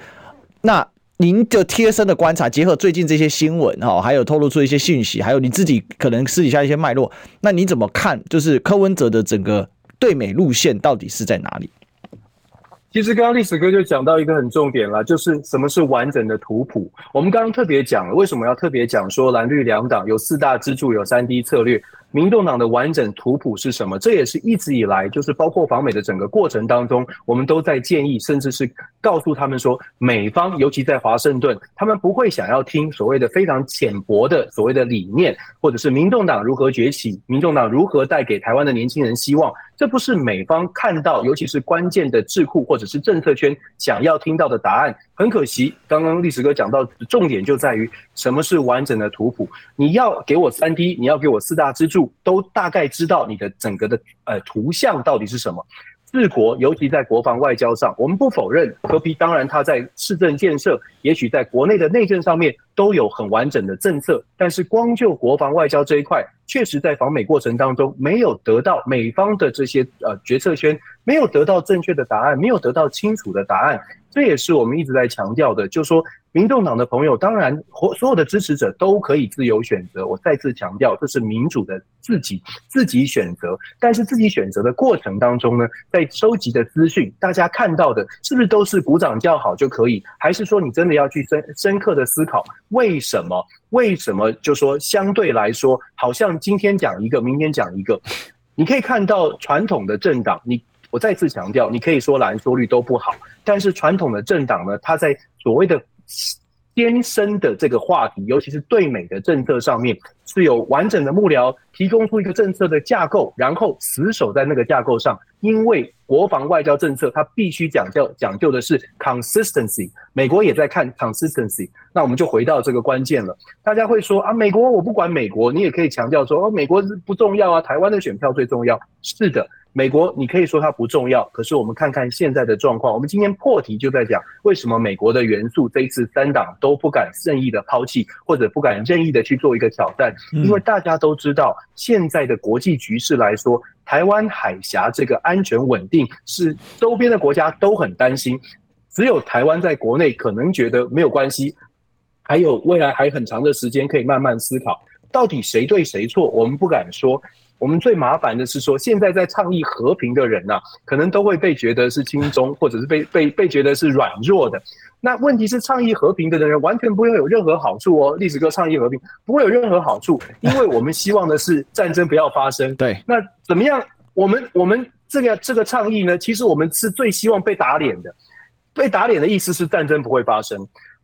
那。您的贴身的观察，结合最近这些新闻哈，还有透露出一些讯息，还有你自己可能私底下一些脉络，那你怎么看？就是柯文哲的整个对美路线到底是在哪里？其实刚刚历史哥就讲到一个很重点了，就是什么是完整的图谱。我们刚刚特别讲了，为什么要特别讲说蓝绿两党有四大支柱，有三 D 策略。民众党的完整图谱是什么？这也是一直以来，就是包括访美的整个过程当中，我们都在建议，甚至是告诉他们说，美方尤其在华盛顿，他们不会想要听所谓的非常浅薄的所谓的理念，或者是民众党如何崛起，民众党如何带给台湾的年轻人希望。这不是美方看到，尤其是关键的智库或者是政策圈想要听到的答案。很可惜，刚刚历史哥讲到，重点就在于什么是完整的图谱。你要给我三 D，你要给我四大支柱，都大概知道你的整个的呃图像到底是什么。治国，尤其在国防外交上，我们不否认柯 P，当然他在市政建设，也许在国内的内政上面都有很完整的政策，但是光就国防外交这一块，确实在访美过程当中没有得到美方的这些呃决策圈，没有得到正确的答案，没有得到清楚的答案。这也是我们一直在强调的，就是说，民众党的朋友，当然，所有的支持者都可以自由选择。我再次强调，这是民主的自己自己选择。但是自己选择的过程当中呢，在收集的资讯，大家看到的是不是都是鼓掌叫好就可以？还是说你真的要去深深刻的思考，为什么？为什么？就说相对来说，好像今天讲一个，明天讲一个。你可以看到传统的政党，你。我再次强调，你可以说蓝说绿都不好，但是传统的政党呢，它在所谓的艰深的这个话题，尤其是对美的政策上面，是有完整的幕僚提供出一个政策的架构，然后死守在那个架构上。因为国防外交政策，它必须讲究讲究的是 consistency，美国也在看 consistency。那我们就回到这个关键了。大家会说啊，美国我不管美国，你也可以强调说哦，美国不重要啊，台湾的选票最重要。是的。美国你可以说它不重要，可是我们看看现在的状况，我们今天破题就在讲为什么美国的元素这一次三党都不敢任意的抛弃，或者不敢任意的去做一个挑战，因为大家都知道现在的国际局势来说，台湾海峡这个安全稳定是周边的国家都很担心，只有台湾在国内可能觉得没有关系，还有未来还很长的时间可以慢慢思考。到底谁对谁错？我们不敢说。我们最麻烦的是说，现在在倡议和平的人呐，可能都会被觉得是亲中，或者是被被被觉得是软弱的。那问题是，倡议和平的人完全不会有任何好处哦。历史哥倡议和平不会有任何好处，因为我们希望的是战争不要发生。对，那怎么样？我们我们这个这个倡议呢？其实我们是最希望被打脸的。被打脸的意思是战争不会发生。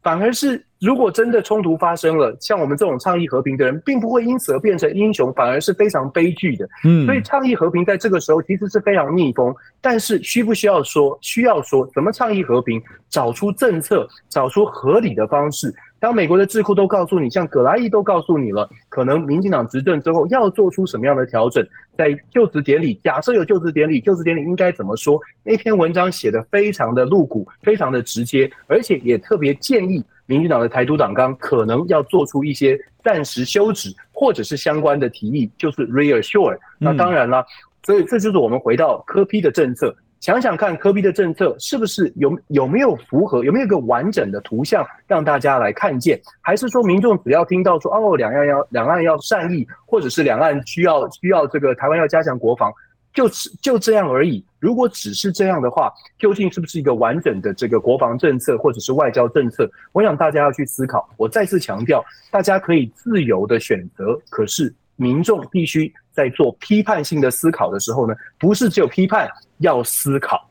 反而是，如果真的冲突发生了，像我们这种倡议和平的人，并不会因此而变成英雄，反而是非常悲剧的。嗯，所以倡议和平在这个时候其实是非常逆风。但是需不需要说？需要说，怎么倡议和平？找出政策，找出合理的方式。当美国的智库都告诉你，像葛莱伊都告诉你了，可能民进党执政之后要做出什么样的调整，在就职典礼，假设有就职典礼，就职典礼应该怎么说？那篇文章写得非常的露骨，非常的直接，而且也特别建议民进党的台独党纲可能要做出一些暂时休止或者是相关的提议，就是 reassure。那当然了，所以这就是我们回到柯批的政策。想想看，柯 P 的政策是不是有有没有符合，有没有一个完整的图像让大家来看见？还是说民众只要听到说哦，两岸要两岸要善意，或者是两岸需要需要这个台湾要加强国防，就是就这样而已？如果只是这样的话，究竟是不是一个完整的这个国防政策或者是外交政策？我想大家要去思考。我再次强调，大家可以自由的选择，可是民众必须。在做批判性的思考的时候呢，不是只有批判，要思考。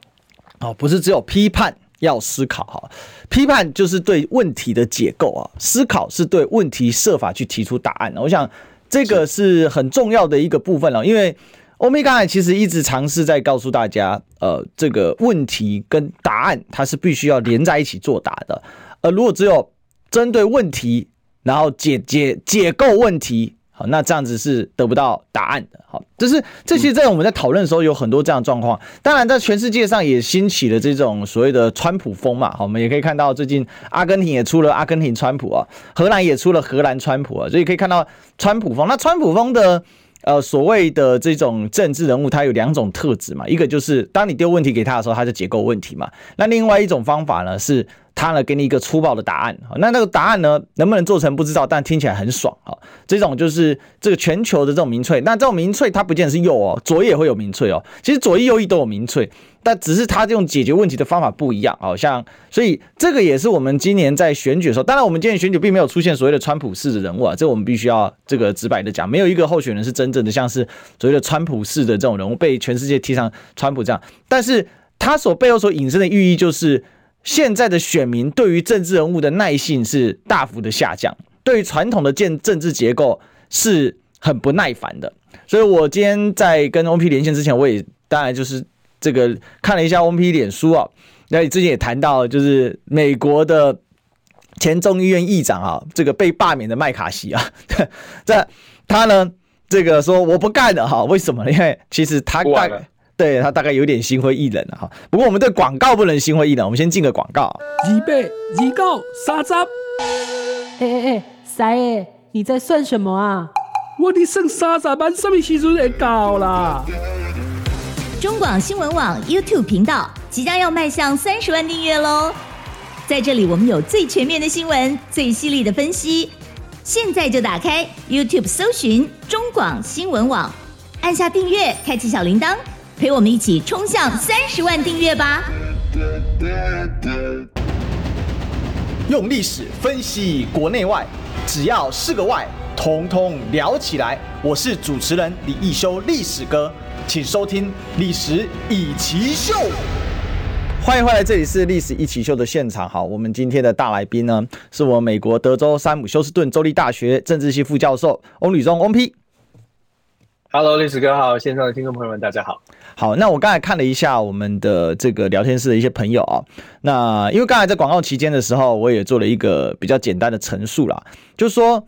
哦，不是只有批判要思考哈，批判就是对问题的解构啊，思考是对问题设法去提出答案。我想这个是很重要的一个部分了，因为欧米刚才其实一直尝试在告诉大家，呃，这个问题跟答案它是必须要连在一起作答的，呃如果只有针对问题，然后解解解构问题。那这样子是得不到答案的。好，就是这些在我们在讨论的时候有很多这样的状况。当然，在全世界上也兴起了这种所谓的川普风嘛。好，我们也可以看到最近阿根廷也出了阿根廷川普啊，荷兰也出了荷兰川普啊，所以可以看到川普风。那川普风的呃所谓的这种政治人物，他有两种特质嘛，一个就是当你丢问题给他的时候，他就解构问题嘛。那另外一种方法呢是。他呢，给你一个粗暴的答案，那那个答案呢，能不能做成不知道，但听起来很爽啊。这种就是这个全球的这种民粹，那这种民粹它不见得是右哦，左也会有民粹哦。其实左翼右翼都有民粹，但只是他这种解决问题的方法不一样，好像所以这个也是我们今年在选举的时候，当然我们今年选举并没有出现所谓的川普式的人物啊，这我们必须要这个直白的讲，没有一个候选人是真正的像是所谓的川普式的这种人物被全世界贴上川普这样，但是他所背后所引申的寓意就是。现在的选民对于政治人物的耐性是大幅的下降，对于传统的建政治结构是很不耐烦的。所以我今天在跟 O P 连线之前，我也当然就是这个看了一下 O P 脸书啊，那你之前也谈到，就是美国的前众议院议长啊，这个被罢免的麦卡锡啊，<laughs> 这他呢，这个说我不干了哈，为什么？因为其实他干。对他大概有点心灰意冷了哈，不过我们对广告不能心灰意冷，我们先进个广告。预备，二九三十。哎哎哎，三爷，你在算什么啊？我的剩三十万，什么时阵会到啦？中广新闻网 YouTube 频道即将要迈向三十万订阅喽！在这里，我们有最全面的新闻，最犀利的分析。现在就打开 YouTube 搜寻中广新闻网，按下订阅，开启小铃铛。陪我们一起冲向三十万订阅吧！用历史分析国内外，只要是个“外”，统统聊起来。我是主持人李一修，历史哥，请收听《历史以奇秀》。欢迎回来，这里是《历史一起秀》的现场。好，我们今天的大来宾呢，是我美国德州山姆休斯顿州立大学政治系副教授翁吕中翁 P。Hello，历史哥好，线上的听众朋友们，大家好。好，那我刚才看了一下我们的这个聊天室的一些朋友啊，那因为刚才在广告期间的时候，我也做了一个比较简单的陈述啦，就是说，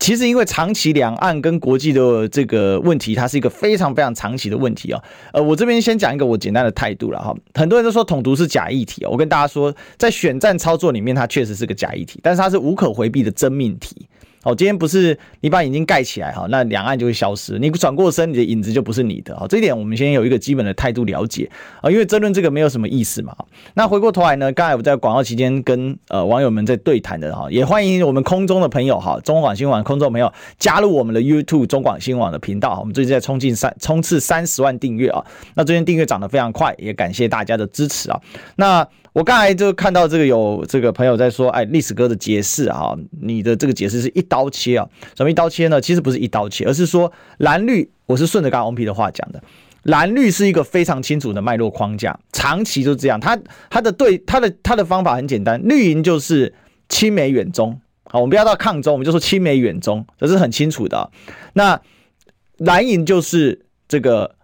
其实因为长期两岸跟国际的这个问题，它是一个非常非常长期的问题啊。呃，我这边先讲一个我简单的态度了哈。很多人都说统独是假议题，哦我跟大家说，在选战操作里面，它确实是个假议题，但是它是无可回避的真命题。哦，今天不是你把眼睛盖起来哈，那两岸就会消失。你转过身，你的影子就不是你的。好，这一点我们先有一个基本的态度了解啊，因为争论这个没有什么意思嘛。那回过头来呢，刚才我在广告期间跟呃网友们在对谈的哈，也欢迎我们空中的朋友哈，中广新闻网空中朋友加入我们的 YouTube 中广新闻网的频道。我们最近在冲进三冲刺三十万订阅啊，那最近订阅涨得非常快，也感谢大家的支持啊。那我刚才就看到这个有这个朋友在说，哎，历史哥的解释啊，你的这个解释是一刀切啊？什么一刀切呢？其实不是一刀切，而是说蓝绿，我是顺着刚刚翁 P 的话讲的，蓝绿是一个非常清楚的脉络框架，长期就这样。他他的对他的他的方法很简单，绿营就是亲美远中，好，我们不要到抗中，我们就说亲美远中，这是很清楚的。那蓝营就是这个。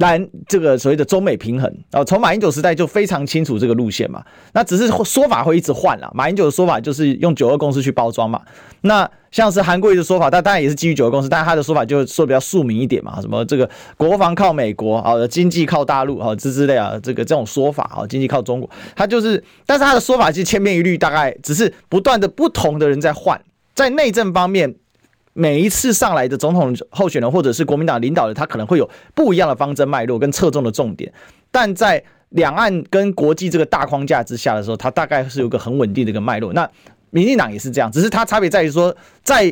蓝这个所谓的中美平衡啊，从马英九时代就非常清楚这个路线嘛。那只是说法会一直换啦。马英九的说法就是用九二共识去包装嘛。那像是韩国瑜的说法，他当然也是基于九二共识，但他的说法就说比较庶民一点嘛。什么这个国防靠美国啊，经济靠大陆啊，之之类啊，这个这种说法啊，经济靠中国，他就是，但是他的说法其实千篇一律，大概只是不断的不同的人在换，在内政方面。每一次上来的总统候选人或者是国民党领导人，他可能会有不一样的方针脉络跟侧重的重点，但在两岸跟国际这个大框架之下的时候，它大概是有个很稳定的一个脉络。那民进党也是这样，只是它差别在于说，在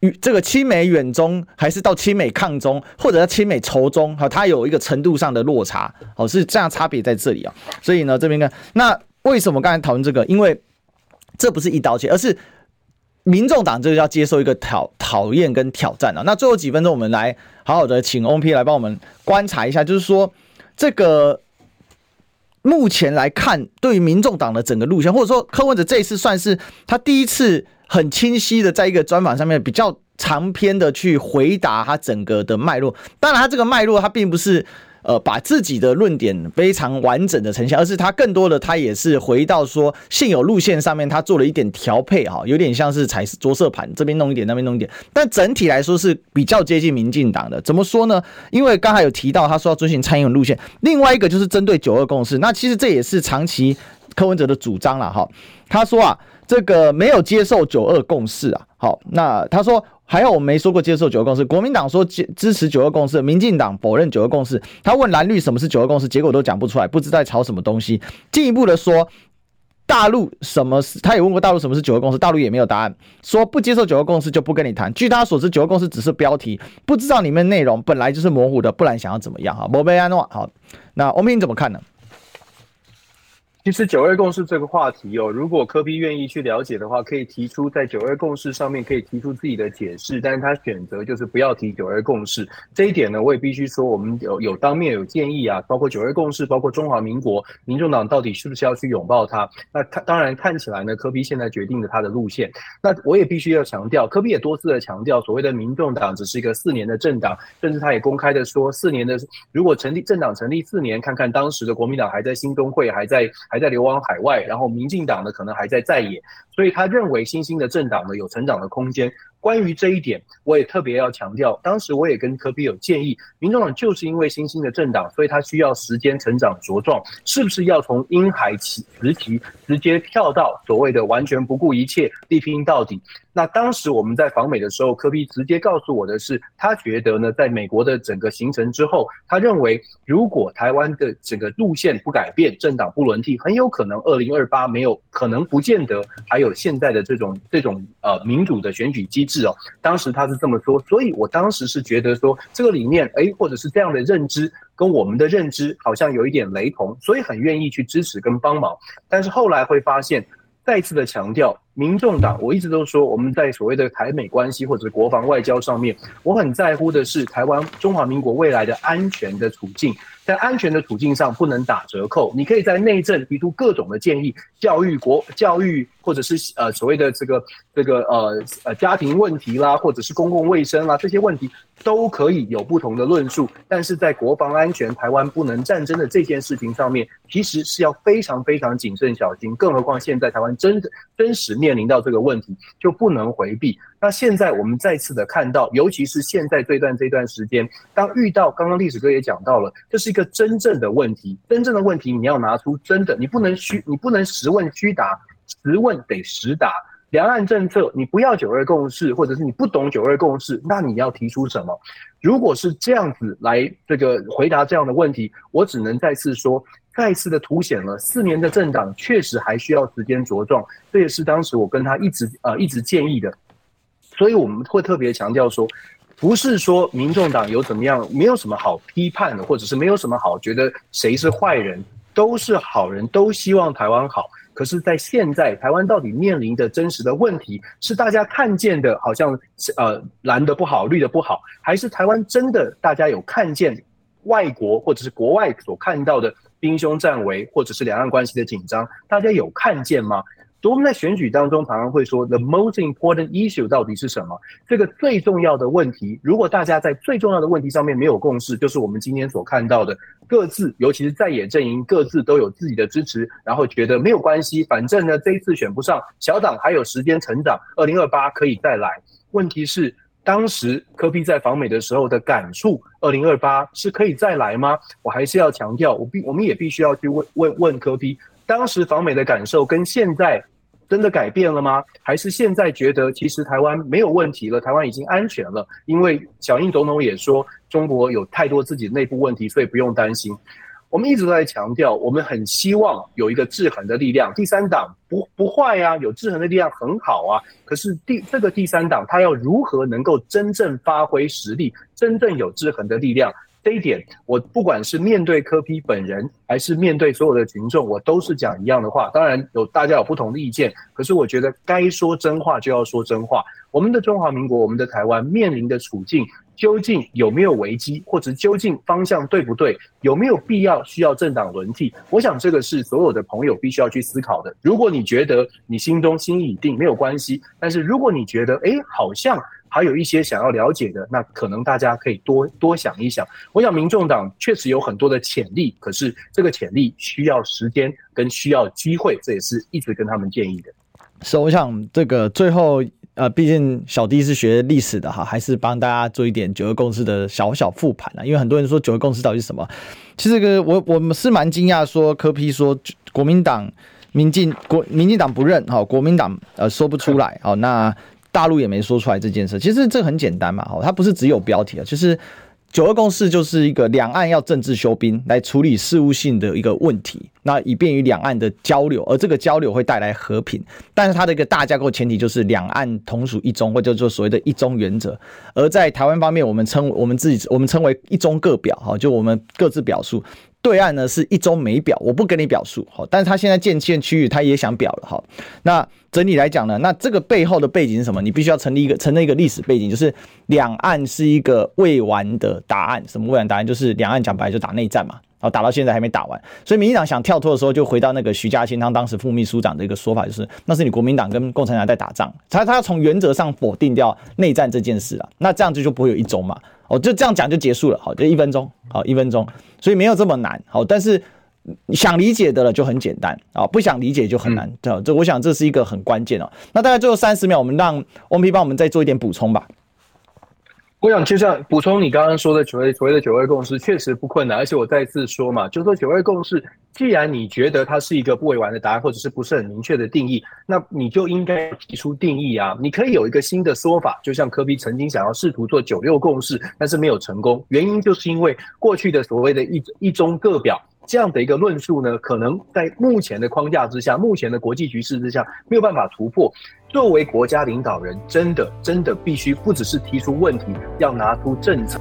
与这个亲美远中，还是到亲美抗中，或者亲美仇中，哈，它有一个程度上的落差，哦，是这样差别在这里啊。所以呢，这边呢，那为什么刚才讨论这个？因为这不是一刀切，而是。民众党这个要接受一个讨讨厌跟挑战啊！那最后几分钟，我们来好好的请 O P 来帮我们观察一下，就是说这个目前来看，对于民众党的整个路线，或者说柯文哲这一次算是他第一次很清晰的在一个专访上面比较长篇的去回答他整个的脉络。当然，他这个脉络他并不是。呃，把自己的论点非常完整的呈现，而是他更多的他也是回到说现有路线上面，他做了一点调配哈，有点像是踩着色盘，这边弄一点，那边弄一点，但整体来说是比较接近民进党的。怎么说呢？因为刚才有提到他说要遵循蔡英文路线，另外一个就是针对九二共识，那其实这也是长期柯文哲的主张了哈。他说啊，这个没有接受九二共识啊，好，那他说。还有我没说过接受九二共识，国民党说支支持九二共识，民进党否认九二共识。他问蓝绿什么是九二共识，结果都讲不出来，不知在吵什么东西。进一步的说，大陆什么是？他也问过大陆什么是九二共识，大陆也没有答案，说不接受九二共识就不跟你谈。据他所知，九二共识只是标题，不知道里面内容本来就是模糊的，不然想要怎么样？哈，莫贝安诺，好，那翁 P 你怎么看呢？其实九二共识这个话题哦，如果柯 P 愿意去了解的话，可以提出在九二共识上面可以提出自己的解释，但是他选择就是不要提九二共识这一点呢，我也必须说，我们有有当面有建议啊，包括九二共识，包括中华民国，民众党到底是不是要去拥抱它？那看当然看起来呢，柯 P 现在决定了他的路线，那我也必须要强调，柯 P 也多次的强调，所谓的民众党只是一个四年的政党，甚至他也公开的说，四年的如果成立政党成立四年，看看当时的国民党还在新中会还在。还在流亡海外，然后民进党呢可能还在在野，所以他认为新兴的政党呢有成长的空间。关于这一点，我也特别要强调，当时我也跟柯比有建议，民众党就是因为新兴的政党，所以他需要时间成长茁壮，是不是要从婴孩起时期直接跳到所谓的完全不顾一切力拼到底？那当时我们在访美的时候，柯比直接告诉我的是，他觉得呢，在美国的整个行程之后，他认为如果台湾的整个路线不改变，政党不轮替，很有可能二零二八没有可能，不见得还有现在的这种这种呃民主的选举机制。哦，当时他是这么说，所以我当时是觉得说这个理念，诶，或者是这样的认知，跟我们的认知好像有一点雷同，所以很愿意去支持跟帮忙。但是后来会发现，再次的强调，民众党，我一直都说我们在所谓的台美关系或者国防外交上面，我很在乎的是台湾中华民国未来的安全的处境。在安全的处境上不能打折扣，你可以在内政提出各种的建议，教育国教育或者是呃所谓的这个这个呃呃家庭问题啦，或者是公共卫生啦，这些问题都可以有不同的论述。但是在国防安全、台湾不能战争的这件事情上面，其实是要非常非常谨慎小心。更何况现在台湾真的真实面临到这个问题，就不能回避。那现在我们再次的看到，尤其是现在这段这段时间，当遇到刚刚历史哥也讲到了，这是一个真正的问题，真正的问题你要拿出真的，你不能虚，你不能实问虚答，实问得实答。两岸政策，你不要九二共识，或者是你不懂九二共识，那你要提出什么？如果是这样子来这个回答这样的问题，我只能再次说，再次的凸显了四年的政党确实还需要时间茁壮，这也是当时我跟他一直呃一直建议的。所以我们会特别强调说，不是说民众党有怎么样，没有什么好批判的，或者是没有什么好觉得谁是坏人，都是好人，都希望台湾好。可是，在现在台湾到底面临的真实的问题，是大家看见的，好像呃蓝的不好，绿的不好，还是台湾真的大家有看见外国或者是国外所看到的兵凶战危，或者是两岸关系的紧张，大家有看见吗？所以我们在选举当中常常会说，the most important issue 到底是什么？这个最重要的问题，如果大家在最重要的问题上面没有共识，就是我们今天所看到的，各自，尤其是在野阵营，各自都有自己的支持，然后觉得没有关系，反正呢这一次选不上，小党还有时间成长，二零二八可以再来。问题是，当时柯 P 在访美的时候的感触，二零二八是可以再来吗？我还是要强调，我必我们也必须要去问问问柯 P，当时访美的感受跟现在。真的改变了吗？还是现在觉得其实台湾没有问题了，台湾已经安全了？因为小英总统也说，中国有太多自己内部问题，所以不用担心。我们一直都在强调，我们很希望有一个制衡的力量。第三党不不坏呀，有制衡的力量很好啊。可是第这个第三党，他要如何能够真正发挥实力，真正有制衡的力量？这一点，我不管是面对柯 P 本人，还是面对所有的群众，我都是讲一样的话。当然有大家有不同的意见，可是我觉得该说真话就要说真话。我们的中华民国，我们的台湾面临的处境，究竟有没有危机，或者究竟方向对不对，有没有必要需要政党轮替？我想这个是所有的朋友必须要去思考的。如果你觉得你心中心已定，没有关系；但是如果你觉得，哎，好像。还有一些想要了解的，那可能大家可以多多想一想。我想民众党确实有很多的潜力，可是这个潜力需要时间跟需要机会，这也是一直跟他们建议的。是，我想这个最后呃，毕竟小弟是学历史的哈，还是帮大家做一点九二共识的小小复盘啊。因为很多人说九二共识到底是什么？其实个我我们是蛮惊讶，说柯 P 说国民党、民进国民进党不认哈，国民党呃说不出来好那。大陆也没说出来这件事，其实这很简单嘛，哈，它不是只有标题啊，就是九二共识就是一个两岸要政治修兵来处理事务性的一个问题，那以便于两岸的交流，而这个交流会带来和平，但是它的一个大架构前提就是两岸同属一中，或者说所谓的一中原则，而在台湾方面，我们称我们自己我们称为一中各表，哈，就我们各自表述。对岸呢是一周没表，我不跟你表述，好，但是他现在建县区域，他也想表了，好，那整体来讲呢，那这个背后的背景是什么？你必须要成立一个，成立一个历史背景，就是两岸是一个未完的答案，什么未完答案？就是两岸讲白就打内战嘛，然后打到现在还没打完，所以民进党想跳脱的时候，就回到那个徐家清他当时副秘书长的一个说法，就是那是你国民党跟共产党在打仗，他他要从原则上否定掉内战这件事啊，那这样子就不会有一周嘛。哦，就这样讲就结束了，好，就一分钟，好，一分钟，所以没有这么难，好，但是想理解的了就很简单啊，不想理解就很难，这、嗯、这我想这是一个很关键哦。那大概最后三十秒，我们让翁 P 帮我们再做一点补充吧。我想就像补充你刚刚说的所谓所谓的九二共识，确实不困难，而且我再次说嘛，就是说九二共识，既然你觉得它是一个不委婉的答案，或者是不是很明确的定义，那你就应该提出定义啊。你可以有一个新的说法，就像科比曾经想要试图做九六共识，但是没有成功，原因就是因为过去的所谓的一一中各表这样的一个论述呢，可能在目前的框架之下，目前的国际局势之下，没有办法突破。作为国家领导人，真的真的必须不只是提出问题，要拿出政策。